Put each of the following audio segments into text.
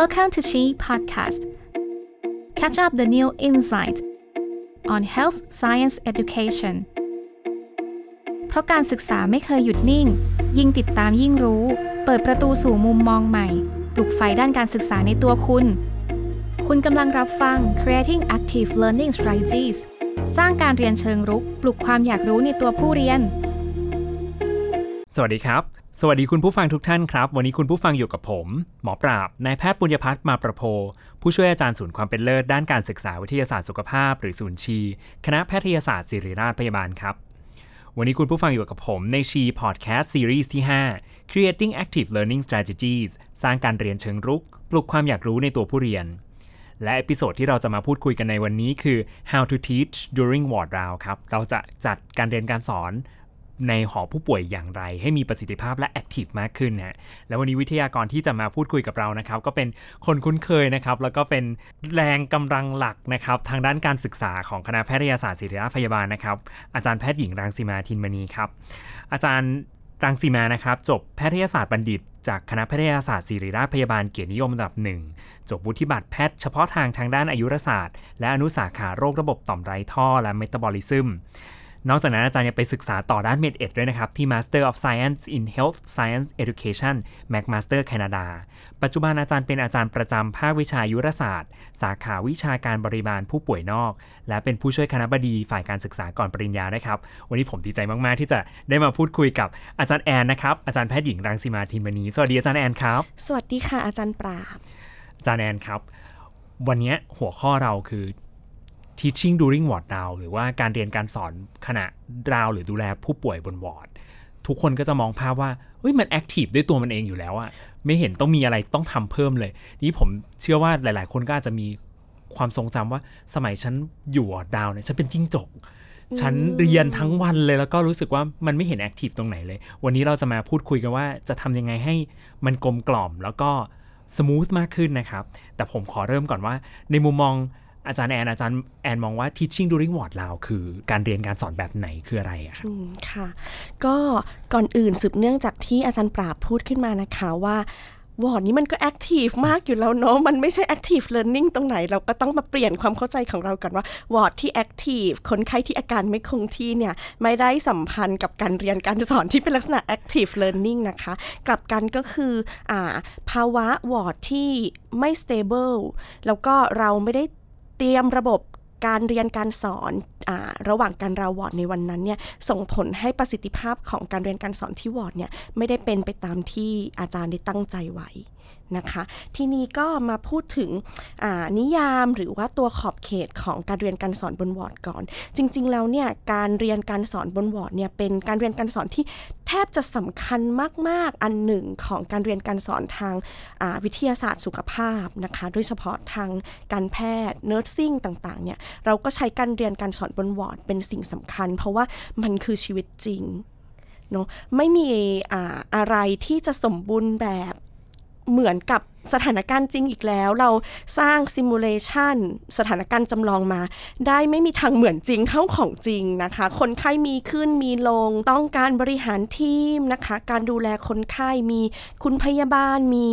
Welcome to Chi Podcast. Catch up the new insight on health science education. เพราะการศึกษาไม่เคยหยุดนิ่ง ยิ่งติดตามยิ่งรู้ เปิดประตูสู่มุมมองใหม่ ปลุกไฟด้านการศึกษาในตัวคุณ คุณกำลังรับฟัง Creating Active Learning Strategies สร้างการเรียนเชิงรุก ปลุกความอยากรู้ในตัวผู้เรียน สวัสดีครับ สวัสดีคุณผู้ฟังทุกท่านครับ วันนี้คุณผู้ฟังอยู่กับผม หมอปราบนายแพทย์ปุญญพัฒน์มาประโพ ผู้ช่วยอาจารย์ศูนย์ความเป็นเลิศด้านการศึกษาวิทยาศาสตร์สุขภาพ หรือศูนย์ SHEE คณะแพทยศาสตร์ศิริราชพยาบาลครับ วันนี้คุณผู้ฟังอยู่กับผมใน SHEE พอดแคสต์ซีรีส์ที่ 5 Creating Active Learning Strategies สร้างการเรียนเชิงรุก ปลุกความอยากรู้ในตัวผู้เรียน และ episode ที่เราจะมาพูดคุยกันในวันนี้คือ how to teach during ward round ครับเราจะจัดการเรียนการสอน ในหอผู้ป่วยอย่างไร ให้มีประสิทธิภาพและแอคทีฟมากขึ้นนะแล้ววันนี้วิทยากรที่จะมาพูดคุยกับเรานะครับ ก็เป็นคนคุ้นเคยนะครับ แล้วก็เป็นแรงกำลังหลักนะครับ ทางด้านการศึกษาของคณะแพทยศาสตร์ศิริราชพยาบาลนะครับ อาจารย์แพทย์หญิงรังสีมาทินมณีครับ อาจารย์รังสีมานะครับจบแพทยศาสตร์บัณฑิต จากคณะแพทยศาสตร์ศิริราชพยาบาลเกียรตินิยมอันดับหนึ่งจบวุฒิบัตรแพทย์เฉพาะทางทางด้านอายุรศาสตร์ และอนุสาขาโรคระบบต่อมไร้ท่อและเมตาบอลิซึม นอกจากนั้นอาจารย์ยังไปศึกษาต่อด้านเมดเอ็ดด้วยนะครับ ที่ Master of Science in Health Science Education McMaster Canada ปัจจุบันอาจารย์เป็นอาจารย์ประจำภาควิชายุรศาสตร์ สาขาวิชาการบริบาลผู้ป่วยนอก และเป็นผู้ช่วยคณะบดีฝ่ายการศึกษาก่อนปริญญาด้วยครับ วันนี้ผมดีใจมาก ๆ ที่จะได้มาพูดคุยกับอาจารย์แอนนะครับ อาจารย์แพทย์หญิงรังสีมาทิมณีสวัสดีอาจารย์แอนครับ สวัสดีค่ะอาจารย์ปราบอาจารย์แอนครับ วันนี้หัวข้อเราคือ teaching during ward round หรือว่าการเรียนการสอนขณะราวหรือดูแลผู้ป่วยบนวอร์ดทุกคนก็จะมองภาพว่าเฮ้ยมัน active ด้วยตัวมันเองอยู่แล้วอะไม่เห็นต้องมีอะไรต้องทำเพิ่มเลย นี่ผมเชื่อว่าหลาย ๆ คนก็อาจจะมีความทรงจำว่าสมัยฉันอยู่ ward round เนี่ยฉันเป็นจิ้งจก ฉันเรียนทั้งวันเลยแล้วก็รู้สึกว่ามันไม่เห็น active ตรงไหนเลย วันนี้เราจะมาพูดคุยกันว่าจะทำยังไงให้มันกลมกล่อมแล้วก็smooth มากขึ้นนะครับ แต่ผมขอเริ่มก่อนว่าในมุมมอง อาจารย์แอนอาจารย์แอนมองว่า teaching during ward เราคือการเรียนการสอนแบบไหนคืออะไรอะค่ะ ก็ก่อนอื่นสืบเนื่องจากที่อาจารย์ปราบพูดขึ้นมานะคะว่าวอร์ดนี้มันก็ active มากอยู่แล้วเนาะ มันไม่ใช่ active learning ตรงไหน เราก็ต้องมาเปลี่ยนความเข้าใจของเรากันว่าวอร์ดที่ active คนไข้ที่อาการไม่คงที่เนี่ย ไม่ได้สัมพันธ์กับการเรียนการสอนที่เป็นลักษณะ active learning นะคะ กลับกันก็คืออะภาวะวอร์ดที่ไม่ stable แล้วก็เราไม่ได้ เตรียมระบบการเรียนการสอนอระหว่างการ round ward ในวันนั้นเนี่ยส่งผลให้ประสิทธิภาพของการเรียนการสอนที่วอร์ดเนี่ยไม่ได้เป็นไปตามที่อาจารย์ได้ตั้งใจไว้ นะคะ ทีนี้ก็มาพูดถึงนิยามหรือว่าตัวขอบเขตของการเรียนการสอนบนวอร์ดก่อน จริง ๆ แล้วเนี่ยการเรียนการสอนบนวอร์ดเนี่ยเป็นการเรียนการสอนที่แทบจะสำคัญมาก ๆ อันหนึ่งของการเรียนการสอนทางวิทยาศาสตร์สุขภาพนะคะ โดยเฉพาะทางการแพทย์ nursing ต่างๆเนี่ยเราก็ใช้การเรียนการสอนบนวอร์ดเป็นสิ่งสำคัญ เพราะว่ามันคือชีวิตจริงเนาะไม่มีอะอะไรที่จะสมบูรณ์แบบ เหมือนกับสถานการณ์จริงอีกแล้ว เราสร้าง simulation สถานการณ์จำลองมา ได้ไม่มีทางเหมือนจริงเท่าของจริงนะคะ คนไข้มีขึ้นมีลง ต้องการบริหารทีมนะคะ การดูแลคนไข้มีคุณพยาบาลมี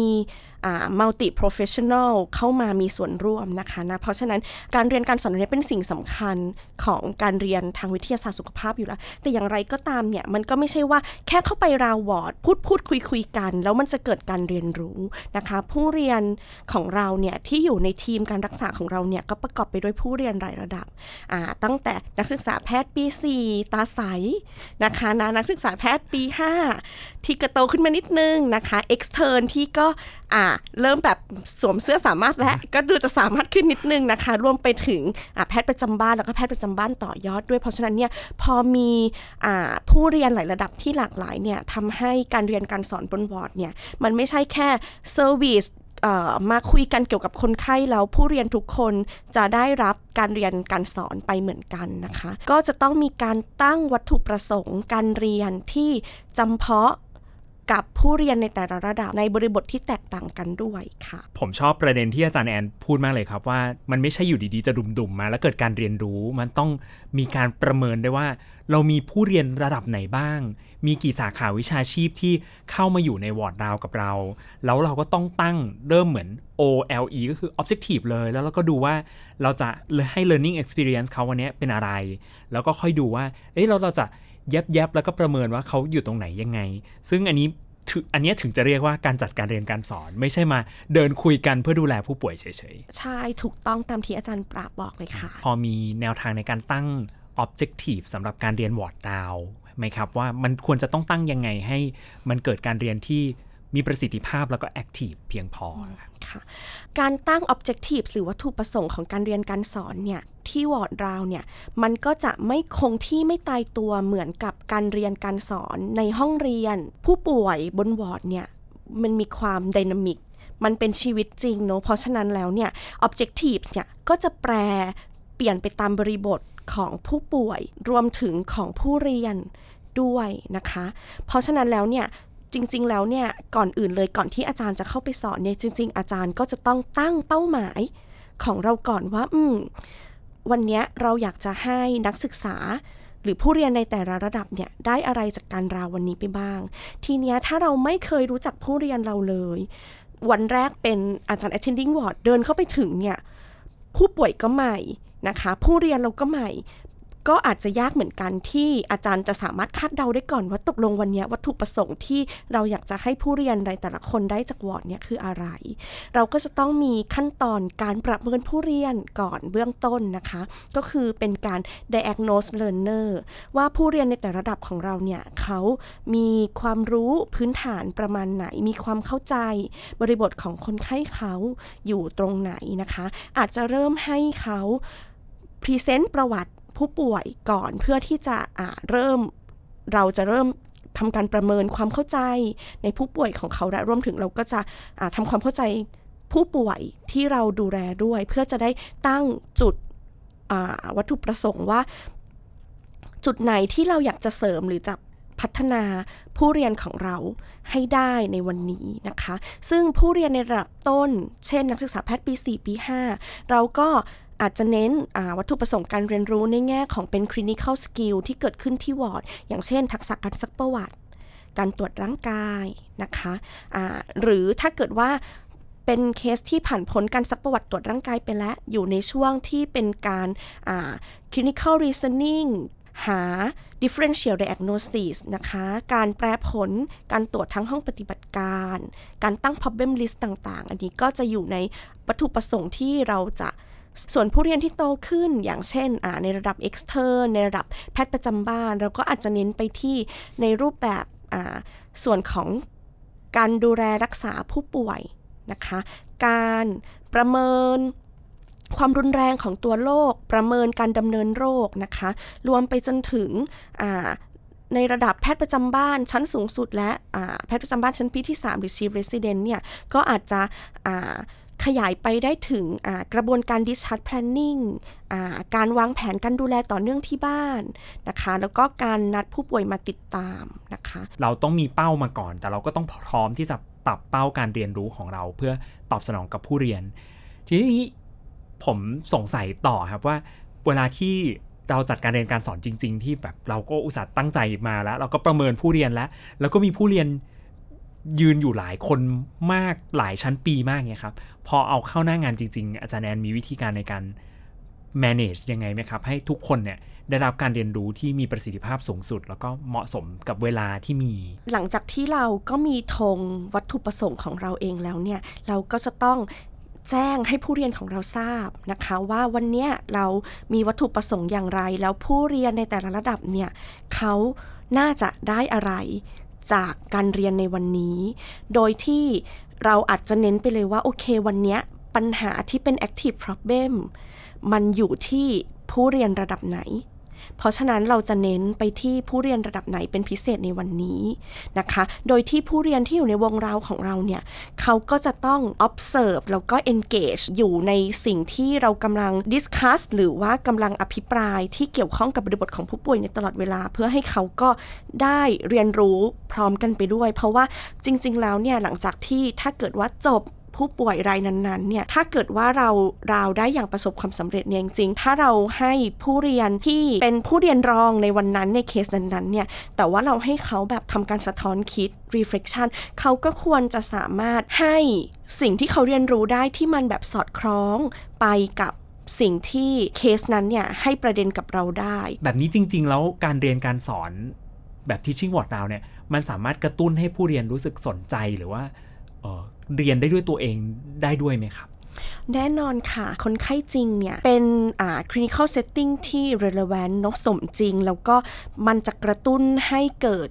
multi-professional เข้ามามีส่วนร่วมนะคะนะเพราะฉะนั้นการเรียนการสอนนี้เป็นสิ่งสำคัญของการเรียนทางวิทยาศาสตร์สุขภาพอยู่แล้ว แต่อย่างไรก็ตามเนี่ยมันก็ไม่ใช่ว่าแค่เข้าไป round ward พูดพูดคุยคุยกัน แล้วมันจะเกิดการเรียนรู้นะคะ ผู้เรียนของเราเนี่ยที่อยู่ในทีมการรักษาของเราเนี่ยก็ประกอบไปด้วยผู้เรียนหลายระดับตั้งแต่นักศึกษาแพทย์ปี 4 ตาใสนะคะนะนักศึกษาแพทย์ปี 5 ที่ก็โตขึ้นมานิดนึงนะคะ extern ที่ก็อ่าเริ่มแบบสวมเสื้อสามารถและก็ดูจะสามารถขึ้นนิดนึงนะคะ รวมไปถึงแพทย์ประจำบ้านแล้วก็แพทย์ประจำบ้านต่อยอดด้วย เพราะฉะนั้นเนี่ยพอมีผู้เรียนหลายระดับที่หลากหลายเนี่ยทำให้การเรียนการสอนบนวอร์ดเนี่ยมันไม่ใช่แค่ service มาคุยกันเกี่ยวกับคนไข้แล้วผู้เรียนทุกคนจะได้รับการเรียนการสอนไปเหมือนกันนะคะ ก็จะต้องมีการตั้งวัตถุประสงค์การเรียนที่จำเพาะ กับผู้เรียนในแต่ละระดับในบริบทที่แตกต่างกันด้วยค่ะ ผมชอบประเด็นที่อาจารย์แอนพูดมากเลยครับว่ามันไม่ใช่อยู่ดีๆจะดุมๆมา แล้วเกิดการเรียนรู้มันต้องมีการประเมินได้ว่า เรามีผู้เรียนระดับไหนบ้าง มีกี่สาขาวิชาชีพที่เข้ามาอยู่ในวอร์ดดาวกับเรา แล้วเราก็ต้องตั้งเริ่มเหมือน OLE ก็คือ Objective เลย แล้วเราก็ดูว่าเราจะให้ learning experience เขาวันนี้เป็นอะไร แล้วก็ค่อยดูว่าเอ้ยเราเราจะ แยบแยบแล้วก็ประเมินว่าเขาอยู่ตรงไหนยังไง ซึ่งอันนี้ถึงอันนี้ถึงจะเรียกว่าการจัดการเรียนการสอน ไม่ใช่มาเดินคุยกันเพื่อดูแลผู้ป่วยเฉยใช่ถูกต้องตามที่อาจารย์ปราบบอกเลยค่ะๆพอมีแนวทางในการตั้ง objective สำหรับการเรียนวอร์ดดาวไหมครับว่ามันควรจะต้องตั้งยังไงให้มันเกิดการเรียนที่ มีประสิทธิภาพแล้วก็ active เพียงพอค่ะการตั้ง objective หรือวัตถุประสงค์ของการเรียนการสอนเนี่ยที่ ward round เนี่ยมันก็จะไม่คงที่ไม่ตายตัวเหมือนกับการเรียนการสอนในห้องเรียน ผู้ป่วยบนวอร์ดเนี่ยมันมีความ dynamic มันเป็นชีวิตจริงเนอะเพราะฉะนั้นแล้วเนี่ย objective เนี่ยก็จะแปรเปลี่ยนไปตามบริบทของผู้ป่วยรวมถึงของผู้เรียนด้วยนะคะ เพราะฉะนั้นแล้วเนี่ย จริง ๆ แล้วเนี่ยก่อนอื่นเลยก่อนที่อาจารย์จะเข้าไปสอนเนี่ยจริง ๆ อาจารย์ก็จะต้องตั้งเป้าหมายของเราก่อนว่า อืม วันเนี้ยเราอยากจะให้นักศึกษา หรือผู้เรียนในแต่ละระดับเนี่ยได้อะไรจากการราววันนี้ไปบ้าง ทีเนี้ยถ้าเราไม่เคยรู้จักผู้เรียนเราเลย วันแรกเป็นอาจารย์ attending ward เดินเข้าไปถึงเนี่ยผู้ป่วยก็ใหม่นะคะ ผู้เรียนเราก็ใหม่ ก็อาจจะยากเหมือนกันที่อาจารย์จะสามารถคาดเดาได้ก่อนว่าตกลงวันนี้วัตถุประสงค์ที่เราอยากจะให้ผู้เรียนในแต่ละคนได้จากวอร์ดเนี่ยคืออะไร เราก็จะต้องมีขั้นตอนการประเมินผู้เรียนก่อนเบื้องต้นนะคะ ก็คือเป็นการ diagnose learner ว่าผู้เรียนในแต่ละระดับของเราเนี่ยเขามีความรู้พื้นฐานประมาณไหน มีความเข้าใจบริบทของคนไข้เขาอยู่ตรงไหนนะคะ อาจจะเริ่มให้เขา present ประวัติ ผู้ป่วยก่อนเพื่อที่จะอ่าเริ่มเราจะเริ่มทำการประเมินความเข้าใจในผู้ป่วยของเขาและรวมถึงเราก็จะอ่าทำความเข้าใจผู้ป่วยที่เราดูแลด้วย เพื่อจะได้ตั้งจุดอ่าวัตถุประสงค์ว่า จุดไหนที่เราอยากจะเสริมหรือจะพัฒนาผู้เรียนของเราให้ได้ในวันนี้นะคะ ซึ่งผู้เรียนในระดับต้น เช่น นักศึกษาแพทย์ปี 4 ปี 5 เราก็ อาจจะเน้นวัตถุประสงค์การเรียนรู้ในแง่ของเป็น clinical skill ที่เกิดขึ้นที่วอร์ด อย่างเช่น ทักษะการซักประวัติ การตรวจร่างกายนะคะะหรือถ้าเกิดว่าเป็นเคสที่ผ่านพ้นการซักประวัติตรวจร่างกายไปแล้ว อยู่ในช่วงที่เป็นการ clinical reasoning หา differential diagnosis นะคะ การแปลผล การตรวจทั้งห้องปฏิบัติการ การตั้ง problem list ต่าง ๆ อันนี้ก็จะอยู่ในวัตถุประสงค์ที่เราจะ ส่วนผู้เรียนที่โตขึ้นอย่างเช่นในระดับ extern ในระดับแพทย์ประจำบ้าน เราก็อาจจะเน้นไปที่ในรูปแบบส่วนของการดูแลรักษาผู้ป่วยนะคะ การประเมินความรุนแรงของตัวโรคประเมินการดำเนินโรคนะคะ รวมไปจนถึงในระดับแพทย์ประจำบ้านชั้นสูงสุด และแพทย์ประจำบ้านชั้นปีที่ 3 หรือ Chief Resident เนี่ย ก็อาจจะ ขยายไปได้ถึงกระบวนการ discharge planning การวางแผนการดูแลต่อเนื่องที่บ้านนะคะ แล้วก็การนัดผู้ป่วยมาติดตามนะคะ เราต้องมีเป้ามาก่อน แต่เราก็ต้องพร้อมที่จะปรับเป้าการเรียนรู้ของเราเพื่อตอบสนองกับผู้เรียน ทีนี้ผมสงสัยต่อครับว่าเวลาที่เราจัดการเรียนการสอนจริง ๆ ที่แบบเราก็อุตส่าห์ตั้งใจมาแล้ว เราก็ประเมินผู้เรียนแล้ว แล้วก็มีผู้เรียน ยืนอยู่หลายคนมากหลายชั้นปีมากเนี่ยครับพอเอาเข้าหน้างานจริง ๆ อาจารย์แอนมีวิธีการในการ manage ยังไงไหมครับ ให้ทุกคนเนี่ยได้รับการเรียนรู้ที่มีประสิทธิภาพสูงสุด แล้วก็เหมาะสมกับเวลาที่มี หลังจากที่เราก็มีธงวัตถุประสงค์ของเราเองแล้วเนี่ย เราก็จะต้องแจ้งให้ผู้เรียนของเราทราบนะคะ ว่าวันนี้เรามีวัตถุประสงค์อย่างไร แล้วผู้เรียนในแต่ละระดับเนี่ยเขาน่าจะได้อะไร จากการเรียนในวันนี้ โดยที่เราอาจจะเน้นไปเลยว่า โอเควันนี้ปัญหาที่เป็น active problem มันอยู่ที่ผู้เรียนระดับไหน เพราะฉะนั้นเราจะเน้นไปที่ผู้เรียนระดับไหนเป็นพิเศษในวันนี้นะคะ โดยที่ผู้เรียนที่อยู่ในวงเราของเราเนี่ยเขาก็จะต้อง observe แล้วก็ engage อยู่ในสิ่งที่เรากำลัง discuss หรือว่ากำลังอภิปรายที่เกี่ยวข้องกับบริบทของผู้ป่วยในตลอดเวลา เพื่อให้เขาก็ได้เรียนรู้พร้อมกันไปด้วย เพราะว่าจริง ๆ แล้วเนี่ยหลังจากที่ถ้าเกิดว่าจบ ผู้ป่วยรายนั้นๆเนี่ยถ้าเกิดว่าเราเราได้อย่างประสบความสำเร็จเนี่ยจริงถ้าเราให้ผู้เรียนที่เป็นผู้เรียนรองในวันนั้นในเคสนั้นๆเนี่ยแต่ว่าเราให้เขาแบบทำการสะท้อนคิด reflection เขาก็ควรจะสามารถให้สิ่งที่เขาเรียนรู้ได้ที่มันแบบสอดคล้องไปกับสิ่งที่เคสนั้นเนี่ยให้ประเด็นกับเราได้ แบบนี้จริง ๆ แล้วการเรียนการสอนแบบ teaching word down เนี่ยมันสามารถกระตุ้นให้ผู้เรียนรู้สึกสนใจหรือว่า เเรียนได้ด้วยตัวเองได้ด้วยไหมครับแน่นอนค่ะ คนไข้จริงเนี่ย เป็นอ่า clinical setting ที่ relevant นกสมจริง แล้วก็มันจะกระตุ้นให้เกิด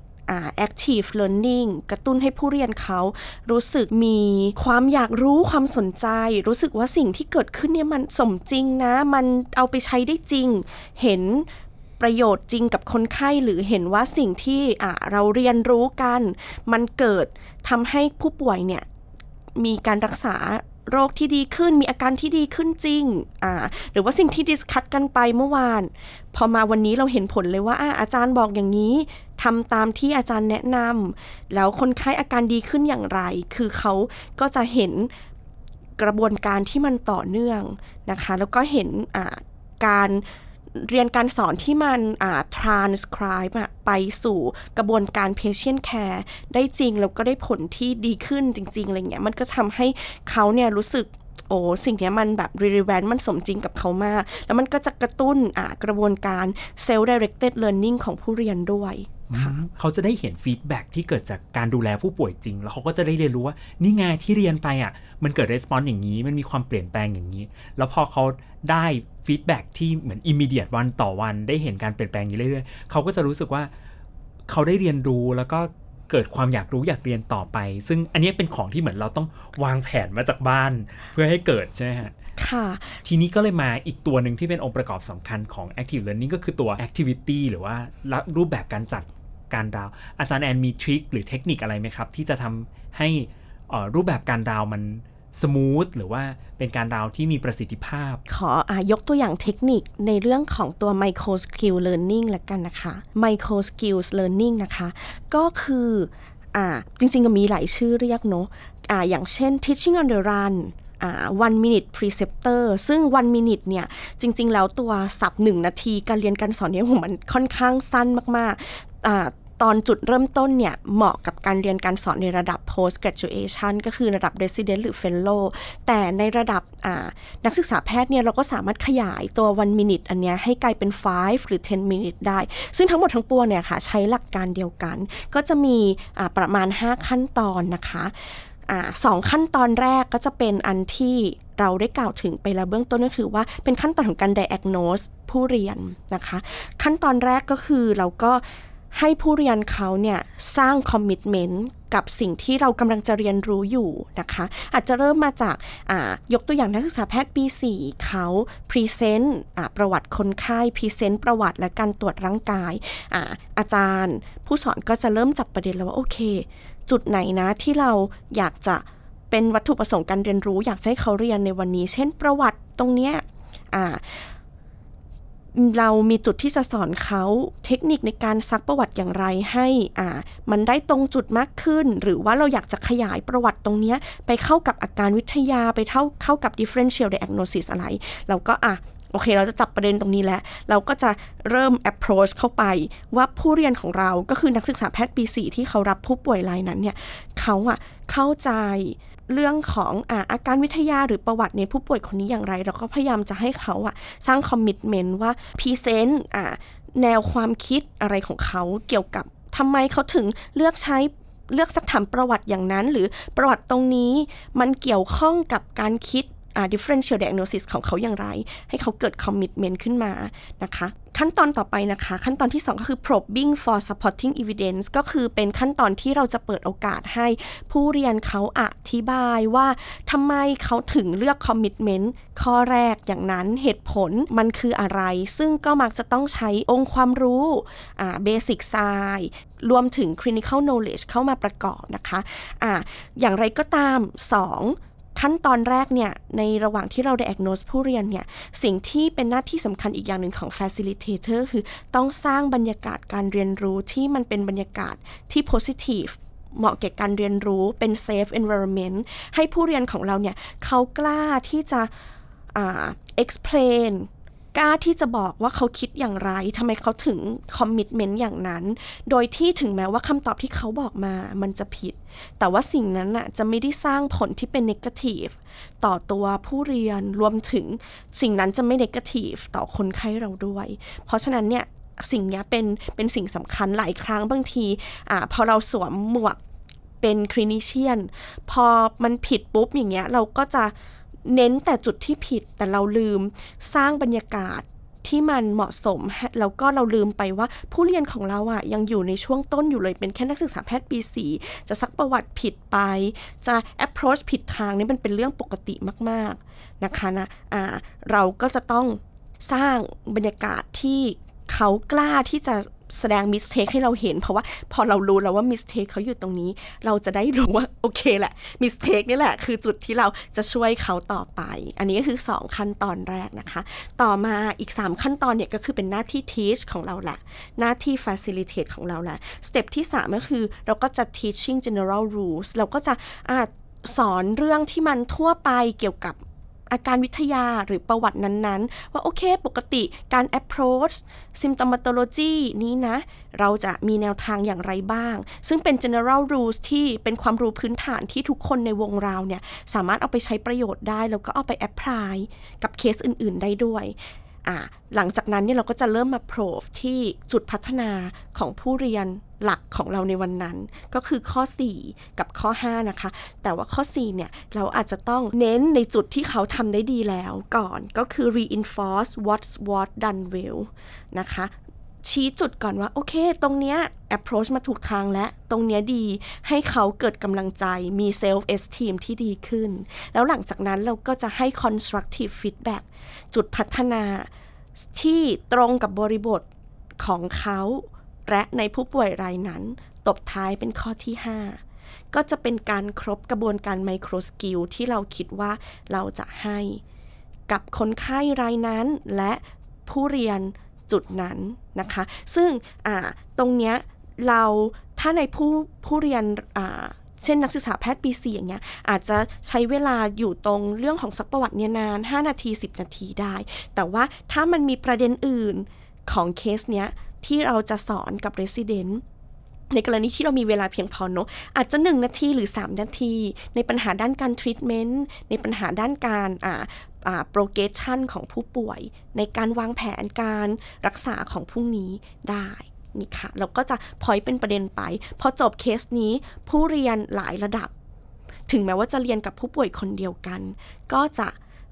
active learning กระตุ้นให้ผู้เรียนเขา รู้สึกมีความอยากรู้ความสนใจ รู้สึกว่าสิ่งที่เกิดขึ้นเนี่ยมันสมจริงนะ มันเอาไปใช้ได้จริง เห็น ประโยชน์จริงกับคนไข้หรือเห็นว่าสิ่งที่เราเรียนรู้กัน มันเกิดทำให้ผู้ป่วยเนี่ยมีการรักษาโรคที่ดีขึ้นมีอาการที่ดีขึ้นจริงอ่าหรือว่าสิ่งที่ดิสคัตกันไปเมื่อวาน พอมาวันนี้เราเห็นผลเลยว่าอาอาจารย์บอกอย่างนี้ทำตามที่อาจารย์แนะนำแล้วคนไข้อาการดีขึ้นอย่างไร คือเขาก็จะเห็นกระบวนการที่มันต่อเนื่องนะคะ แล้วก็เห็นการ เรียนการสอนที่มันอ่า transcribe ไปสู่กระบวนการ patient care ได้จริง แล้วก็ได้ผลที่ดีขึ้นจริง ๆ อะไรเงี้ย มันก็ทำให้เขาเนี่ยรู้สึกโอ้สิ่งนี้มันแบบ relevant มันสมจริงกับเขามาก แล้วมันก็จะกระตุ้นอ่ากระบวนการ self directed learning ของผู้เรียนด้วยเขาจะได้เห็น feedback ที่เกิดจากการดูแลผู้ป่วยจริง แล้วเขาก็จะได้เรียนรู้ว่านี่ไงที่เรียนไปอะ มันเกิด response อย่างนี้ มันมีความเปลี่ยนแปลงอย่างนี้ แล้วพอเขา ได้ feedback ที่เหมือน immediate วันต่อวันได้เห็นการเปลี่ยนแปลงอยู่เรื่อยๆเขาก็จะรู้สึกว่าเขาได้เรียนรู้แล้วก็เกิดความอยากรู้อยากเรียนต่อไป ซึ่งอันนี้เป็นของที่เหมือนเราต้องวางแผนมาจากบ้าน เพื่อให้เกิดใช่ไหมฮะค่ะ ทีนี้ก็เลยมาอีกตัวหนึ่งที่เป็นองค์ประกอบสำคัญของ active learning ก็คือตัว activity หรือว่ารูปแบบการจัดการดาว อาจารย์แอนมีทริคหรือเทคนิคอะไรไหมครับ ที่จะทำให้รูปแบบการดาวมัน สมูทหรือว่าเป็นการดาวที่มีประสิทธิภาพ ขออยกตัวอย่างเทคนิคในเรื่องของตัว micro skill learning ละกันนะคะ micro skills learning นะคะ ก็คืออจริงๆก็มีหลายชื่อเรียกเนาะอ่าอย่างเช่น teaching on the run one minute preceptor ซึ่ง one minute เนี่ย จริง ๆ แล้วตัวสับหนึ่งนาทีการเรียนการสอนเนี่ยมันค่อนข้างสั้นมากๆ ตอนจุดเริ่มต้นเนี่ยเหมาะกับการเรียนการสอนในระดับ post graduation ก็คือระดับ resident หรือ fellow แต่ในระดับนักศึกษาแพทย์เนี่ยเราก็สามารถขยายตัว one minute อันเนี้ยให้กลายเป็น 5 หรือ 10 minute ได้ ซึ่งทั้งหมดทั้งปวงเนี่ยค่ะใช้หลักการเดียวกัน ก็จะมีประมาณ 5 ขั้นตอนนะคะสองขั้นตอนแรกก็จะเป็นอันที่เราได้กล่าวถึงไปแล้วเบื้องต้นก็คือว่าเป็นขั้นตอนของการ diagnose ผู้เรียนนะคะ ขั้นตอนแรกก็คือเราก็ ให้ผู้เรียนเขาเนี่ยสร้างคอมมิชเมนต์กับสิ่งที่เรากำลังจะเรียนรู้อยู่นะคะ อาจจะเริ่มมาจากยกตัวอย่างนักศึกษาแพทย์ปี 4 เขา present ประวัติคนไข้ present ประวัติและการตรวจร่างกายอาอาจารย์ ผู้สอนก็จะเริ่มจับประเด็นแล้วว่า โอเค จุดไหนนะที่เราอยากจะเป็นวัตถุประสงค์การเรียนรู้ อยากให้เขาเรียนในวันนี้ เช่นประวัติตรงเนี้ย เรามีจุดที่จะสอนเขาเทคนิคในการซักประวัติอย่างไรให้อ่ามันได้ตรงจุดมากขึ้น หรือว่าเราอยากจะขยายประวัติตรงนี้ไปเข้ากับอาการวิทยาไปเท่าเข้ากับ differential diagnosis อะไร เราก็อะโอเค เราจะจับประเด็นตรงนี้แล้ว เราก็จะเริ่ม approach เข้าไปว่าผู้เรียนของเราก็คือนักศึกษาแพทย์ปี 4 ที่เขารับผู้ป่วยรายนั้นเนี่ยเขาอะเข้าใจ เรื่องของอาอาการวิทยาหรือประวัติในผู้ป่วยคนนี้อย่างไร เราก็พยายามจะให้เขาอะสร้าง commitment ว่า present แนวความคิดอะไรของเขาเกี่ยวกับทำไมเขาถึงเลือกใช้เลือกสักถามประวัติอย่างนั้น หรือประวัติตรงนี้มันเกี่ยวข้องกับการคิด differential diagnosis ของเขาอย่างไร ให้เขาเกิด commitment ขึ้นมานะคะ ขั้นตอนต่อไปนะคะ ขั้นตอนที่ 2 ก็คือ probing for supporting evidence ก็คือเป็นขั้นตอนที่เราจะเปิดโอกาสให้ผู้เรียนเขาอธิบายว่าทำไมเขาถึงเลือก commitment ข้อแรกอย่างนั้นเหตุผลมันคืออะไร ซึ่งก็มักจะต้องใช้องค์ความรู้อ่า basic science รวมถึง clinical knowledge เข้ามาประกอบนะคะอ่าอย่างไรก็ตาม 2 ขั้นตอนแรกเนี่ยในระหว่างที่เรา diagnose ผู้เรียนเนี่ยสิ่งที่เป็นหน้าที่สำคัญอีกอย่างหนึ่งของ facilitator คือต้องสร้างบรรยากาศการเรียนรู้ที่มันเป็นบรรยากาศที่ positive เหมาะแก่การเรียนรู้เป็น safe environment ให้ผู้เรียนของเราเนี่ยเขากล้าที่จะอ่า explain กล้าที่จะบอกว่าเขาคิดอย่างไรทำไมเขาถึงคอมมิตเมนต์อย่างนั้น โดยที่ถึงแม้ว่าคำตอบที่เขาบอกมามันจะผิด แต่ว่าสิ่งนั้นน่ะจะไม่ได้สร้างผลที่เป็นนกาทีฟต่อตัวผู้เรียนรวมถึงสิ่งนั้นจะไม่นกาทีฟต่อคนไข้เราด้วย เพราะฉะนั้นเนี่ยสิ่งนี้เป็นเป็นสิ่งสำคัญหลายครั้งบางทีอ่าพอเราสวมหมวกเป็นคลินิเชียน พอมันผิดปุ๊บอย่างเงี้ยเราก็จะ เน้นแต่จุดที่ผิดแต่เราลืมสร้างบรรยากาศที่มันเหมาะสมแล้วก็เราลืมไปว่าผู้เรียนของเราอะยังอยู่ในช่วงต้นอยู่เลยเป็นแค่นักศึกษาแพทย์ปีสีจะซักประวัติผิดไป จะ approach ผิดทางนี่มันเป็นเรื่องปกติมากๆนะคะนะอ่าเราก็จะต้องสร้างบรรยากาศที่เขากล้าที่จะ แสดง mistake ให้เราเห็น เพราะว่าพอเรารู้แล้วว่า mistake เขาอยู่ตรงนี้ เราจะได้รู้ว่าโอเคแหละ mistake นี่แหละคือจุดที่เราจะช่วยเขาต่อไป อันนี้ก็คือ 2 ขั้นตอนแรกนะคะ ต่อมาอีก 3 ขั้นตอนเนี่ยก็คือเป็นหน้าที่ teach ของเราแหละ หน้าที่ facilitate ของเราแหละ step ที่ 3 ก็คือเราก็จะ teaching general rules เราก็จะอสอนเรื่องที่มันทั่วไปเกี่ยวกับ อาการวิทยาหรือประวัตินั้นๆ ว่าโอเคปกติการ approach symptomatology นี้นะ เราจะมีแนวทางอย่างไรบ้าง ซึ่งเป็น general rules ที่เป็นความรู้พื้นฐานที่ทุกคนในวงเราเนี่ย สามารถเอาไปใช้ประโยชน์ได้ แล้วก็เอาไป apply กับเคสอื่น ๆ ได้ด้วย อ่าหลังจากนั้นเนี่ยเราก็จะเริ่มมาโพรที่จุดพัฒนาของผู้เรียนหลักของเราในวันนั้น ก็คือข้อ 4 กับข้อ 5 นะคะ แต่ว่าข้อ 4 เนี่ย เราอาจจะต้องเน้นในจุดที่เขาทำได้ดีแล้วก่อนก็คือ reinforce what's what done well นะคะ ชี้จุดก่อนว่า โอเค ตรงเนี้ย approach มาถูกทางและ ตรงเนี้ยดีให้เขาเกิดกำลังใจมี self esteem ที่ดีขึ้น แล้วหลังจากนั้นเราก็จะให้ constructive feedback จุดพัฒนาที่ตรงกับบริบทของเขา และในผู้ป่วยรายนั้น ตบท้ายเป็นข้อที่ 5 ก็จะเป็นการครบกระบวนการไมโครสกิลที่เราคิดว่าเราจะให้ กับคนไข้รายนั้นและผู้เรียน จุดนั้นนะคะ ซึ่งตรงเนี้ยเราถ้าในผู้ผู้เรียนเช่นนักศึกษาแพทย์ปีสี่อย่างเงี้ยอาจจะใช้เวลาอยู่ตรงเรื่องของสักประวัติเนี่ยนาน 5 นาที 10 นาทีได้ แต่ว่าถ้ามันมีประเด็นอื่นของเคสเนี้ยที่เราจะสอนกับ Resident ในกรณีที่เรามีเวลาเพียงพอเนาะอาจจะ 1 นาทีหรือ 3 นาที ในปัญหาด้านการทรีทเมนต์ในปัญหาด้านการ โปรเกชันของผู้ป่วย ในการวางแผนการรักษาของพรุ่งนี้ได้นี่ค่ะเราก็จะพอยเป็นประเด็นไป พอจบเคสนี้ผู้เรียนหลายระดับ ถึงแม้ว่าจะเรียนกับผู้ป่วยคนเดียวกัน ก็จะ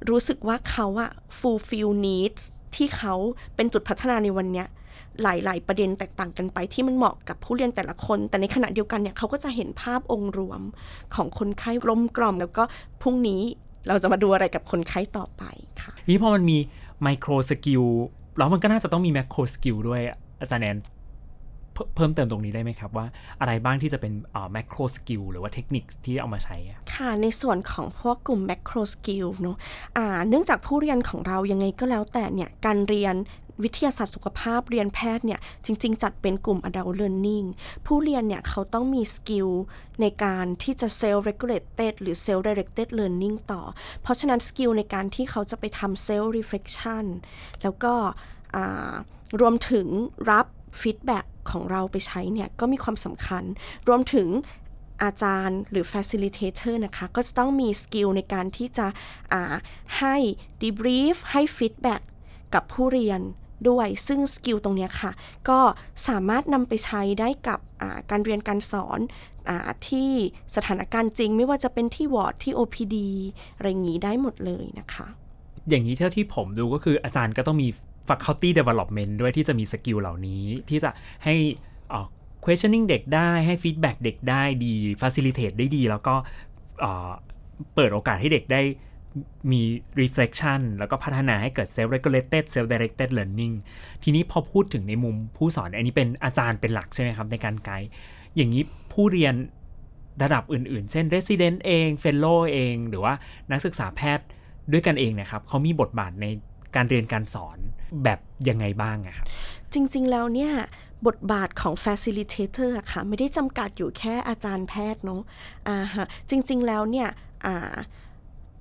รู้สึกว่าเขาอะ fulfill needs ที่เขาเป็นจุดพัฒนาในวันเนี้ยหลาย ๆ ประเด็นแตกต่างกันไปที่มันเหมาะกับผู้เรียนแต่ละคน แต่ในขณะเดียวกันเนี่ยเขาก็จะเห็นภาพองค์รวมของคนไข้กลมกล่อม แล้วก็พรุ่งนี้ เราจะมาดูอะไรกับคนไข้ต่อไปค่ะนี่พอมันมี microskill แล้วมันก็น่าจะต้องมี macroskill ด้วยอาจารย์แอนเพิ่มเติมตรงนี้ได้ไหมครับว่าอะไรบ้างที่จะเป็น macroskill หรือว่าเทคนิคที่เอามาใช้ ค่ะในส่วนของพวกกลุ่ม macroskill เนาะะเนื่องจากผู้เรียนของเรายังไงก็แล้วแต่เนี่ยการเรียน วิทยาศาสตร์สุขภาพเรียนแพทย์เนี่ยจริง ๆ จัดเป็นกลุ่ม adult learning ผู้เรียนเนี่ยเขาต้องมี skill ในการที่จะ self regulated หรือ self directed learning ต่อ เพราะฉะนั้น skill ในการที่เขาจะไปทำ self reflection แล้วก็รวมถึงรับ feedback ของเราไปใช้เนี่ยก็มีความสำคัญ รวมถึงอาจารย์หรือ facilitator นะคะ ก็จะต้องมี skill ในการที่จะให้ debrief ให้ feedback กับผู้เรียน ด้วย ซึ่ง skill ตรงนี้ค่ะ ก็สามารถนำไปใช้ได้กับการเรียนการสอนอที่สถานการณ์จริง ไม่ว่าจะเป็นที่วอร์ดที่ OPD อะไรอย่างนี้ได้หมดเลยนะคะ อย่างนี้เท่าที่ผมดูก็คืออาจารย์ก็ต้องมี faculty development ด้วยที่จะมี skill เหล่านี้ ที่จะให้ questioning เด็กได้ให้ feedback เด็กได้ดี facilitate ได้ดี แล้วก็เปิดโอกาสให้เด็กได้ มี reflection แล้วก็พัฒนาให้เกิด self regulated self directed learning ทีนี้พอพูดถึงในมุมผู้สอนอันนี้เป็นอาจารย์เป็นหลักใช่ไหมครับในการไกด์อย่างนี้ผู้เรียนระดับอื่นๆ เช่น resident เอง fellow เอง หรือว่านักศึกษาแพทย์ด้วยกันเองนะครับเขามีบทบาทในการเรียนการสอนแบบยังไงบ้างครับจริงๆแล้วเนี่ยบทบาทของ facilitator อะค่ะไม่ได้จำกัดอยู่แค่อาจารย์แพทย์เนาะอ่าฮะจริงๆแล้วเนี่ยอ่า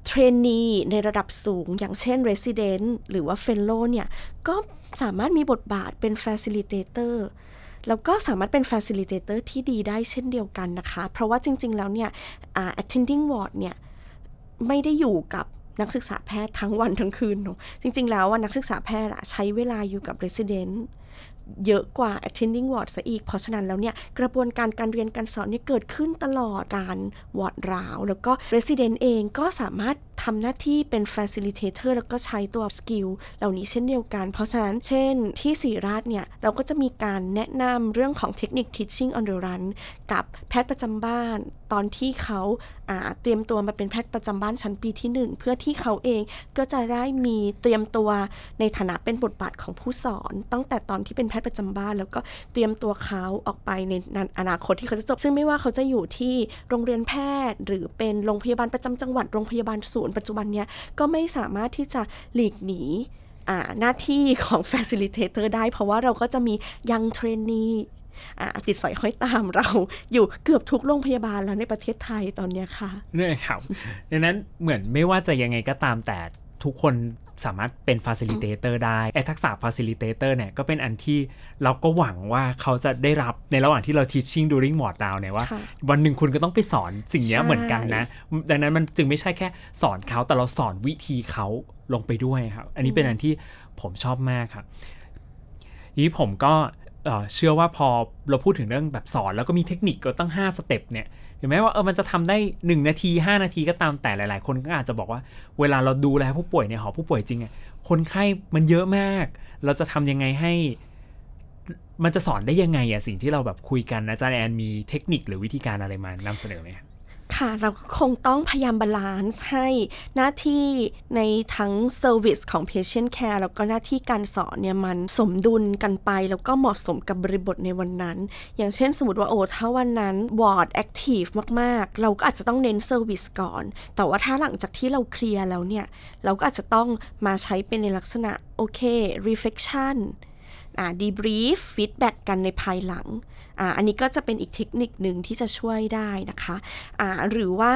เทรนนีในระดับสูง อย่างเช่น Resident หรือว่า Fellow เนี่ย ก็สามารถมีบทบาทเป็น Facilitator แล้วก็สามารถเป็น Facilitator ที่ดีได้เช่นเดียวกันนะคะ เพราะว่าจริง ๆ แล้วเนี่ย attending ward เนี่ย ไม่ได้อยู่กับนักศึกษาแพทย์ทั้งวันทั้งคืนเนาะจริง ๆ แล้วว่านักศึกษาแพทย์ใช้เวลาอยู่กับ Resident เยอะกว่า attending ward ซะอีก เพราะฉะนั้นแล้วเนี่ย กระบวนการการเรียนการสอนเนี่ยเกิดขึ้นตลอดการ ward round แล้วก็ resident เองก็สามารถทำหน้าที่เป็น facilitator แล้วก็ใช้ตัว skill เหล่านี้เช่นเดียวกัน เพราะฉะนั้นเช่นที่ศิริราชเนี่ย เราก็จะมีการแนะนำเรื่องของเทคนิค teaching on the run กับแพทย์ประจำบ้านตอนที่เขาเตรียมตัวมาเป็นแพทย์ประจำบ้านชั้นปีที่ 1 เพื่อที่เขาเองก็จะได้มีเตรียมตัวในฐานะเป็นบทบาทของผู้สอน ตั้งแต่ตอนที่เป็นแพทย์ประจำบ้าน แล้วก็เตรียมตัวเขาออกไปในอนาคตที่เขาจะจบ ซึ่งไม่ว่าเขาจะอยู่ที่โรงเรียนแพทย์ หรือเป็นโรงพยาบาลประจำจังหวัดโรงพยาบาลศูนย์ปัจจุบันเนี้ยก็ไม่สามารถที่จะหลีกหนีหน้าที่ของ facilitator ได้ เพราะว่าเราก็จะมียังเทรนนีติดสอยห้อยตามเราอยู่เกือบทุกโรงพยาบาลแล้วในประเทศไทยตอนนี้ค่ะเนี่ยครับดังนั้นเหมือนไม่ว่าจะยังไงก็ตามแต่ ทุกคนสามารถเป็น facilitator ได้ไอ้ทักษะ facilitator เนี่ยก็เป็นอันที่เราก็หวังว่าเขาจะได้รับในระหว่างที่เรา teaching during m o d down เนี่ยว่า วันหนึ่งคุณก็ต้องไปสอนสิ่งนี้เหมือนกันนะ ดังนั้นมันจึงไม่ใช่แค่สอนเขาแต่เราสอนวิธีเขาลงไปด้วยครับ อันนี้เป็นอันที่ผมชอบมากครับนี้ผมก็เชื่อว่าพอเราพูดถึงเรื่องแบบสอนแล้วก็มีเทคนิคก็ตั้ง 5 สเต็ปเนี่ย ถึงแม้ว่าเออมันจะทำได้ 1 นาที 5 นาทีก็ตามแต่หลาย ๆ คนก็อาจจะบอกว่า เวลาเราดูแลผู้ป่วยในหอผู้ป่วยจริงอะคนไข้มันเยอะมาก เราจะทำยังไงให้ มันจะสอนได้ยังไงอะสิ่งที่เราแบบคุยกันอาจารย์แอนมีเทคนิคหรือวิธีการอะไรมานำเสนอไหม ค่ะเราคงต้องพยายาม balance ให้หน้าที่ในทั้ง service ของ patient care แล้วก็หน้าที่การสอนเนี่ยมันสมดุลกันไป แล้วก็เหมาะสมกับบริบทในวันนั้น อย่างเช่นสมมติว่าโอ้ถ้าวันนั้น ward active มากๆ เราก็อาจจะต้องเน้น service ก่อน แต่ว่าถ้าหลังจากที่เราเคลียร์แล้วเนี่ย เราก็อาจจะต้องมาใช้เป็นในลักษณะโอเค reflection debrief feedback กันในภายหลังออันนี้ก็จะเป็นอีกเทคนิคหนึ่งที่จะช่วยได้นะคะะหรือว่า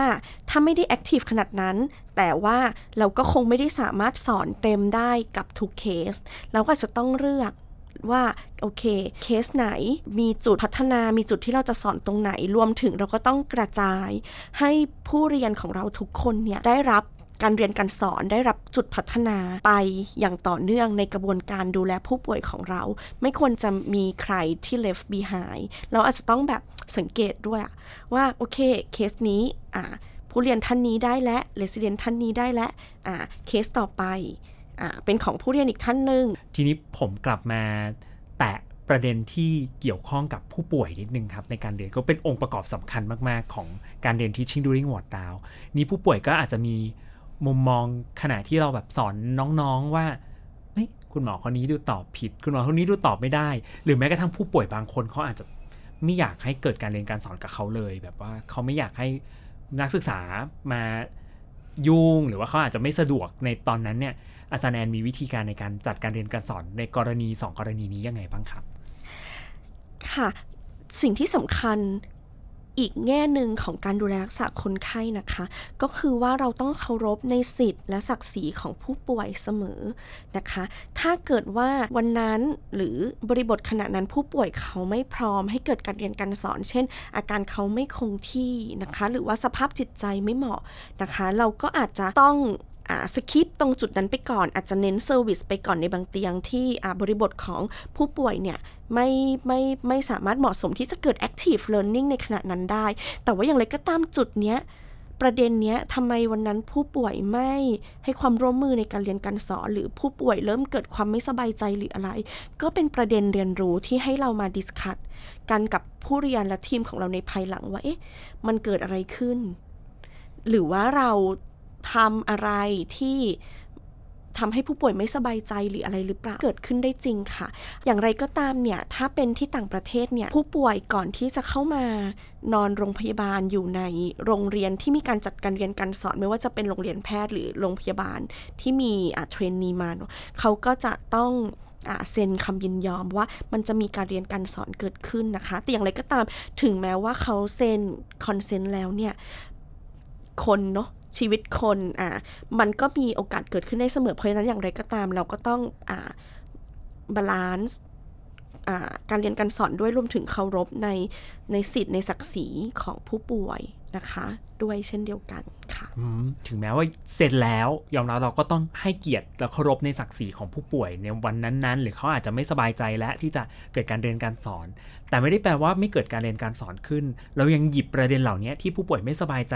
ถ้าไม่ได้ active ขนาดนั้น แต่ว่าเราก็คงไม่ได้สามารถสอนเต็มได้กับทุกเคส เราก็จะต้องเลือกว่า โอเค เคสไหนมีจุดพัฒนามีจุดที่เราจะสอนตรงไหน รวมถึงเราก็ต้องกระจาย ให้ผู้เรียนของเราทุกคนเนี่ย ได้รับ การเรียนการสอนได้รับจุดพัฒนาไปอย่างต่อเนื่องในกระบวนการดูแลผู้ป่วยของเรา ไม่ควรจะมีใครที่ left behind เราอาจจะต้องแบบสังเกตด้วยว่าโอเคเคสนี้อ่าผู้เรียนท่านนี้ได้และเลสเดนท่านนี้ได้และอ่าเคสต่อไปอ่าเป็นของผู้เรียนอีกท่านหนึ่งทีนี้ผมกลับมาแตะประเด็นที่เกี่ยวข้องกับผู้ป่วยนิดนึงครับ ในการเรียนก็เป็นองค์ประกอบสำคัญมาก ๆ ของการเรียน teaching during ward down นี่ผู้ป่วยก็อาจจะมี มุมมองขณะที่เราแบบสอนน้องๆว่าเฮ้ยคุณหมอคนนี้ดูตอบผิด คุณหมอคนนี้ดูตอบไม่ได้ หรือแม้กระทั่งผู้ป่วยบางคนเขาอาจจะไม่อยากให้เกิดการเรียนการสอนกับเขาเลย แบบว่าเขาไม่อยากให้นักศึกษามายุ่งหรือว่าเขาอาจจะไม่สะดวกในตอนนั้นเนี่ยอาจารย์แอนมีวิธีการในการจัดการเรียนการสอนในกรณี 2 กรณีนี้ยังไงบ้างครับ ค่ะ สิ่งที่สำคัญ อีกแง่หนึ่งของการดูแลรักษาคนไข้นะคะ ก็คือว่าเราต้องเคารพในสิทธิ์และศักดิ์ศรีของผู้ป่วยเสมอนะคะ ถ้าเกิดว่าวันนั้นหรือบริบทขณะนั้นผู้ป่วยเขาไม่พร้อมให้เกิดการเรียนการสอน เช่น อาการเขาไม่คงที่นะคะ หรือว่าสภาพจิตใจไม่เหมาะนะคะ เราก็อาจจะต้อง skip ตรงจุดนั้นไปก่อนอาจจะเน้น service ไปก่อนในบางเตียงที่บริบทของผู้ป่วยเนี่ยไม่ไม่ไม่สามารถเหมาะสมที่จะเกิด active learning ในขณะนั้นได้ แต่ว่าอย่างไรก็ตามจุดเนี้ยประเด็นเนี้ยทำไมวันนั้นผู้ป่วยไม่ให้ความร่วมมือในการเรียนการสอน หรือผู้ป่วยเริ่มเกิดความไม่สบายใจหรืออะไร ก็เป็นประเด็นเรียนรู้ที่ให้เรามาดิสคัตกันกับผู้เรียนและทีมของเราในภายหลังว่าเอ๊ะมันเกิดอะไรขึ้น หรือว่าเรา ทำอะไรที่ทำให้ผู้ป่วยไม่สบายใจหรืออะไรหรือเปล่าเกิดขึ้นได้จริงค่ะ อย่างไรก็ตามเนี่ย ถ้าเป็นที่ต่างประเทศเนี่ย ผู้ป่วยก่อนที่จะเข้ามานอนโรงพยาบาลอยู่ในโรงเรียนที่มีการจัดการเรียนการสอน ไม่ว่าจะเป็นโรงเรียนแพทย์หรือโรงพยาบาลที่มีเทรนนีมาเขาก็จะต้องเซ็นคำยินยอมว่ามันจะมีการเรียนการสอนเกิดขึ้นนะคะ แต่อย่างไรก็ตามถึงแม้ว่าเขาเซ็นconsent แล้วเนี่ยคนเนาะ ชีวิตคนอ่ามันก็มีโอกาสเกิดขึ้นได้เสมอเพราะฉะนั้นอย่างไรก็ตาม เราก็ต้องอ่า balance การเรียนการสอนด้วยรวมถึงเคารพในในสิทธิ์ในศักดิ์ศรีของผู้ป่วยนะคะด้วยเช่นเดียวกันค่ะถึงแม้ว่าเซ็นแล้วยอมรับเราก็ต้องให้เกียรติและเคารพในศักดิ์ศรีของผู้ป่วยในวันนั้นๆ หรือเขาอาจจะไม่สบายใจและที่จะเกิดการเรียนการสอน แต่ไม่ได้แปลว่าไม่เกิดการเรียนการสอนขึ้น เรายังหยิบประเด็นเหล่านี้ที่ผู้ป่วยไม่สบายใจ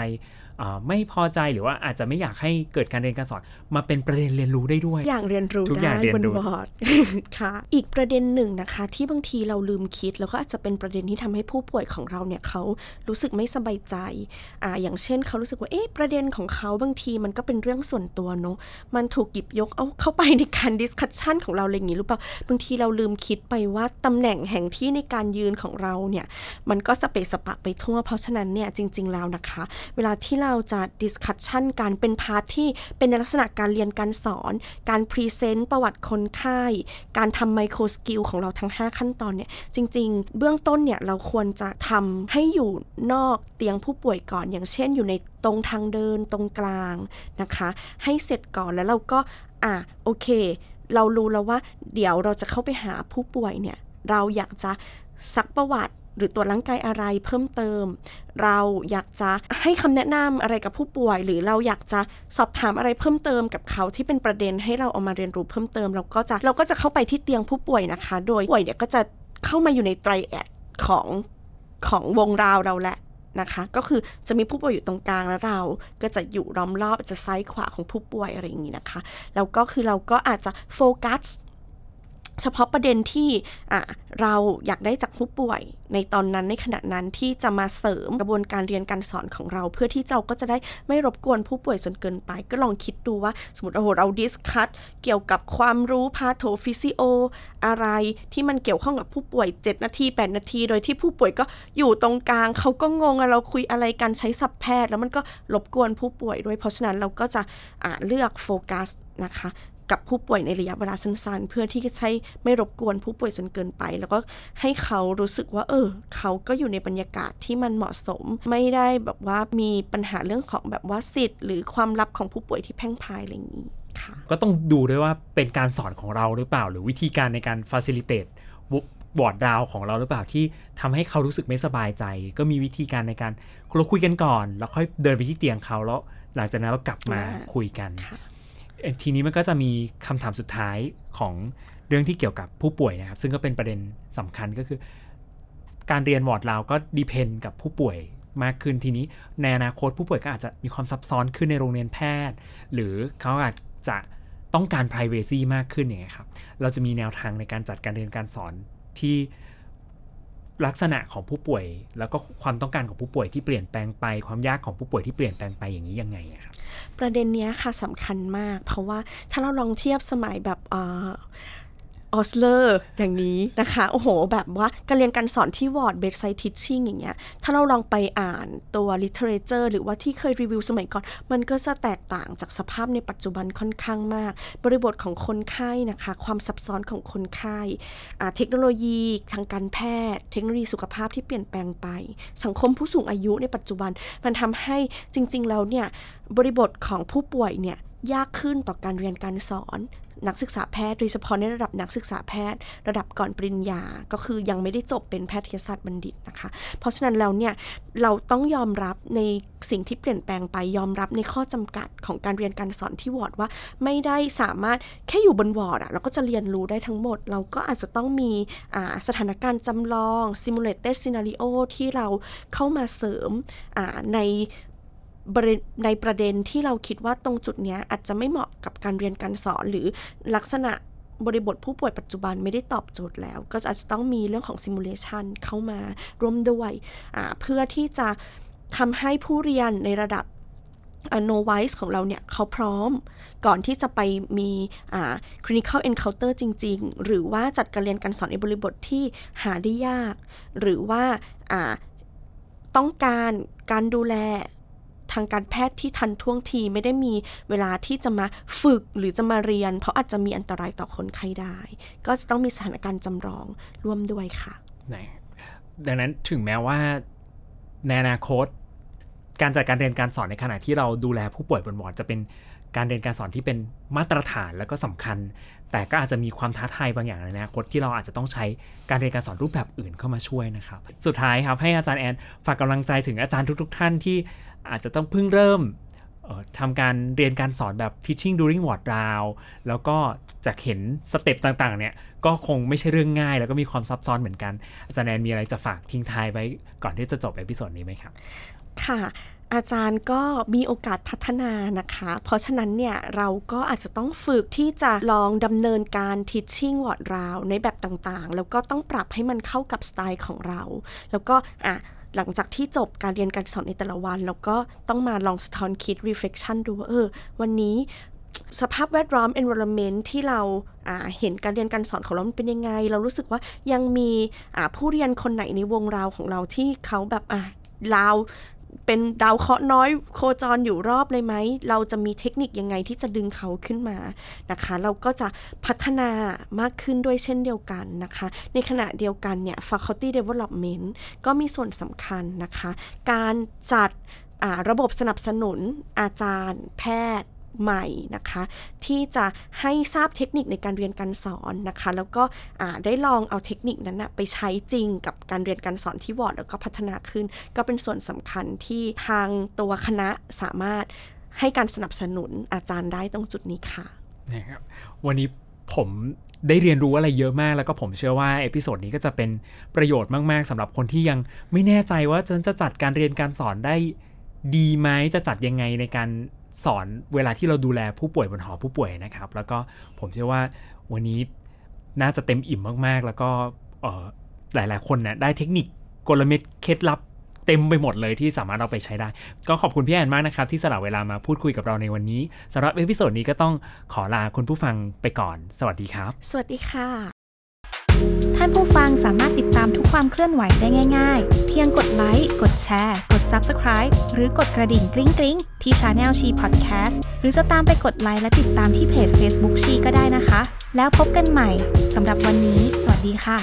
ไม่พอใจหรือว่าอาจจะไม่อยากให้เกิดการเรียนการสอน มาเป็นประเด็นเรียนรู้ได้ด้วย อย่างเรียนรู้ได้บนบอร์ดค่ะ อีกประเด็นหนึ่งนะคะ ที่บางทีเราลืมคิดแล้วก็อาจจะเป็นประเด็นที่ทำให้ผู้ป่วยของเราเนี่ยเขารู้สึกไม่สบายใจอ่าอย่างเช่นเขารู้สึกว่าเอ๊ะประเด็นของเขาบางทีมันก็เป็นเรื่องส่วนตัวเนาะมันถูกหยิบยกเอาเข้าไปในการ discussion ของเราอะไรอย่างนี้หรือเปล่าบางทีเราลืมคิดไปว่าตำแหน่งแห่งที่ในการยืนของเราเนี่ยมันก็สะเปะสะปะไปทั่ว เพราะฉะนั้นเนี่ยจริง ๆ แล้วนะคะ เวลาที่เราจะ discussion การเป็น part ที่เป็นในลักษณะการเรียนการสอน การ present ประวัติคนไข้การทำ microskill ของเราทั้ง 5 ขั้นตอนเนี่ยจริง ๆ เบื้องต้นเนี่ยเราควรจะทำให้อยู่นอกเตียงผู้ป่วยก่อนอย่างเช่นอยู่ในตรงทางเดินตรงกลางนะคะ ให้เสร็จก่อนแล้วเราก็อะโอเค เรารู้แล้วว่าเดี๋ยวเราจะเข้าไปหาผู้ป่วยเนี่ย เราอยากจะซักประวัติหรือตัวร่างกายอะไรเพิ่มเติม เราอยากจะให้คำแนะนำอะไรกับผู้ป่วย หรือเราอยากจะสอบถามอะไรเพิ่มเติมกับเขาที่เป็นประเด็นให้เราเอามาเรียนรู้เพิ่มเติม เราก็จะเราก็จะเข้าไปที่เตียงผู้ป่วยนะคะ โดยป่วยเนี่ยก็จะเข้ามาอยู่ในไตรแอดของของวงราวเราแหละ นะคะ ก็คือจะมีผู้ป่วยอยู่ตรงกลางแล้วเราก็จะอยู่ล้อมรอบจะซ้ายขวาของผู้ป่วยอะไรอย่างนี้นะคะ แล้วก็คือเราก็อาจจะโฟกัส เฉพาะประเด็นที่เราอยากได้จากผู้ป่วย ในตอนนั้นในขณะนั้นที่จะมาเสริมกระบวนการเรียนการสอนของเรา เพื่อที่เราก็จะได้ไม่รบกวนผู้ป่วยจนเกินไป ก็ลองคิดดูว่า สมมติโอ้โหเรา discuss เกี่ยวกับความรู้ patho physio อะไรที่มันเกี่ยวข้องกับผู้ป่วย 7 นาที 8 นาที โดยที่ผู้ป่วยก็อยู่ตรงกลาง เขาก็งงเราคุยอะไรกันใช้สับแพทย์ แล้วมันก็รบกวนผู้ป่วยด้วยเพราะฉะนั้นเราก็จะะเลือกโฟกัสนะคะ กับผู้ป่วยในระยะเวลาสั้นๆ เพื่อที่จะใช้ไม่รบกวนผู้ป่วยจนเกินไป แล้วก็ให้เขารู้สึกว่า เออ เขาก็อยู่ในบรรยากาศที่มันเหมาะสม ไม่ได้แบบว่ามีปัญหาเรื่องของแบบว่าสิทธิ์ หรือความลับของผู้ป่วยที่แพ่งพายอะไรอย่างนี้ค่ะ ก็ต้องดูด้วยว่าเป็นการสอนของเราหรือเปล่า หรือวิธีการในการฟาซิลิเตตบอร์ดดาวของเราหรือเปล่าที่ทำให้เขารู้สึกไม่สบายใจ ก็มีวิธีการในการเราคุยกันก่อน แล้วค่อยเดินไปที่เตียงเขาแล้ว หลังจากนั้นเรากลับมาคุยกัน ทีนี้มันก็จะมีคำถามสุดท้ายของเรื่องที่เกี่ยวกับผู้ป่วยนะครับ ซึ่งก็เป็นประเด็นสำคัญก็คือ การเรียนวอร์ดเราก็ดีเพนกับผู้ป่วยมากขึ้นทีนี้ในอนาคตผู้ป่วยก็อาจจะมีความซับซ้อนขึ้นในโรงเรียนแพทย์ หรือเขาอาจจะต้องการ p r i เวซีมากขึ้นอย่างเงี้ยครับ เราจะมีแนวทางในการจัดการเรียนการสอนที่ ลักษณะของผู้ป่วย แล้วก็ความต้องการของผู้ป่วยที่เปลี่ยนแปลงไป ความยากของผู้ป่วยที่เปลี่ยนแปลงไปอย่างนี้ยังไงครับประเด็นนี้ค่ะสำคัญมาก เพราะว่าถ้าเราลองเทียบสมัยแบบ ออสเลอร์อย่างนี้นะคะ โอ้โห แบบว่าการเรียนการสอนที่ ward bedside teaching อย่างเงี้ย ถ้าเราลองไปอ่านตัว literature หรือว่าที่เคยรีวิวสมัยก่อน มันก็จะแตกต่างจากสภาพในปัจจุบันค่อนข้างมาก บริบทของคนไข้นะคะ ความซับซ้อนของคนไข้เทคโนโลยีทางการแพทย์ เทคโนโลยีสุขภาพที่เปลี่ยนแปลงไป สังคมผู้สูงอายุในปัจจุบัน มันทำให้จริง ๆ แล้วเนี่ย บริบทของผู้ป่วยเนี่ยยากขึ้นต่อการเรียนการสอน นักศึกษาแพทย์โดยเฉพาะในระดับนักศึกษาแพทย์ ระดับก่อนปริญญา ก็คือยังไม่ได้จบเป็นแพทยศาสตร์บัณฑิตนะคะ เพราะฉะนั้นแล้วเนี่ยเราต้องยอมรับในสิ่งที่เปลี่ยนแปลงไปยอมรับในข้อจำกัดของการเรียนการสอนที่วอร์ดว่า ไม่ได้สามารถแค่อยู่บนวอร์ดอะเราก็จะเรียนรู้ได้ทั้งหมด เราก็อาจจะต้องมีสถานการณ์จำลอง simulated scenario ที่เราเข้ามาเสริมใน ในประเด็นที่เราคิดว่าตรงจุดนี้อาจจะไม่เหมาะกับการเรียนการสอนหรือลักษณะบริบทผู้ป่วยปัจจุบันไม่ได้ตอบโจทย์แล้ว ก็อาจจะต้องมีเรื่องของ simulation เข้ามาร่วมด้วยเพื่อที่จะทำให้ผู้เรียนในระดับ novice ของเราเนี่ยเขาพร้อมก่อนที่จะไปมี clinical encounter จริง ๆ หรือว่าจัดการเรียนการสอนในบริบทที่หาได้ยาก หรือว่าต้องการการดูแลทางการแพทย์ที่ทันท่วงทีไม่ได้มีเวลาที่จะมาฝึกหรือจะมาเรียน เพราะอาจจะมีอันตรายต่อคนไข้ได้ ก็จะต้องมีสถานการณ์จำลองร่วมด้วยค่ะดังนั้นถึงแม้ว่าในอนาคต การจัดการเรียนการสอนในขณะที่เราดูแลผู้ป่วยบนวอร์ดจะเป็นการเรียนการสอนที่เป็นมาตรฐานแล้วก็สำคัญ แต่ก็อาจจะมีความท้าทายบางอย่างในอนาคตที่เราอาจจะต้องใช้การเรียนการสอนรูปแบบอื่นเข้ามาช่วยนะครับ สุดท้ายครับให้อาจารย์แอนฝากกำลังใจถึงอาจารย์ทุก ๆ ท่านที่ อาจจะต้องเพิ่งเริ่มทำการเรียนการสอนแบบ teaching during ward round แล้วก็จะเห็น step ต่างๆ เนี่ย ก็คงไม่ใช่เรื่องง่าย แล้วก็มีความซับซ้อนเหมือนกัน อาจารย์แอนมีอะไรจะฝากทิ้งท้ายไว้ก่อนที่จะจบ episode นี้ไหมครับ ค่ะอาจารย์ก็มีโอกาสพัฒนานะคะ เพราะฉะนั้นเนี่ยเราก็อาจจะต้องฝึกที่จะลองดำเนินการ teaching ward round ในแบบต่างๆ แล้วก็ต้องปรับให้มันเข้ากับสไตล์ของเรา แล้วก็อะ หลังจากที่จบการเรียนการสอนในแต่ละวันแล้วก็ต้องมาลองสะท้อนคิด reflection ดูว่าเออ วันนี้สภาพแวดล้อม environment ที่เราเห็นการเรียนการสอนของเราเป็นยังไง เรารู้สึกว่ายังมีผู้เรียนคนไหนในวงเราของเราที่เขาแบบอ่าเรา เป็นดาวเคราะห์น้อยโคจรอยู่รอบเลยไหม เราจะมีเทคนิคยังไงที่จะดึงเขาขึ้นมานะคะ เราก็จะพัฒนามากขึ้นด้วยเช่นเดียวกันนะคะ ในขณะเดียวกันเนี่ย faculty development ก็มีส่วนสำคัญนะคะ การจัดระบบสนับสนุนอาจารย์ แพทย์ ใหม่นะคะ ที่จะให้ทราบเทคนิคในการเรียนการสอนนะคะ แล้วก็ได้ลองเอาเทคนิคนั้นนะไปใช้จริงกับการเรียนการสอนที่วอร์ดแล้วก็พัฒนาขึ้น ก็เป็นส่วนสำคัญที่ทางตัวคณะสามารถให้การสนับสนุนอาจารย์ได้ตรงจุดนี้ค่ะนะครับวันนี้ผมได้เรียนรู้อะไรเยอะมากแล้วก็ผมเชื่อว่า episode นี้ก็จะเป็นประโยชน์มาก ๆสำหรับคนที่ยังไม่แน่ใจว่าจะจะจัดการเรียนการสอนได้ดีไหมจะจัดยังไงในการ สอนเวลาที่เราดูแลผู้ป่วยบนหอผู้ป่วยนะครับ แล้วก็ผมเชื่อว่าวันนี้น่าจะเต็มอิ่มมากๆ แล้วก็หลายๆ คนเนี่ยได้เทคนิคกลเม็ดเคล็ดลับเต็มไปหมดเลยที่สามารถเอาไปใช้ได้ ก็ขอบคุณพี่แอนมากนะครับ ที่สละเวลามาพูดคุยกับเราในวันนี้สำหรับ episode นี้ก็ต้องขอลาคุณผู้ฟังไปก่อน สวัสดีครับ สวัสดีค่ะ ท่านผู้ฟังสามารถติดตามทุกความเคลื่อนไหวได้ง่าย ๆ เพียงกดไลค์ กดแชร์ กด Subscribe หรือกดกระดิ่งกริ๊งกริ๊งที่ Channel ชีพอดแคสต์หรือจะตามไปกดไลค์และติดตามที่เพจ Facebook ชีก็ได้นะคะ แล้วพบกันใหม่สำหรับวันนี้ สวัสดีค่ะ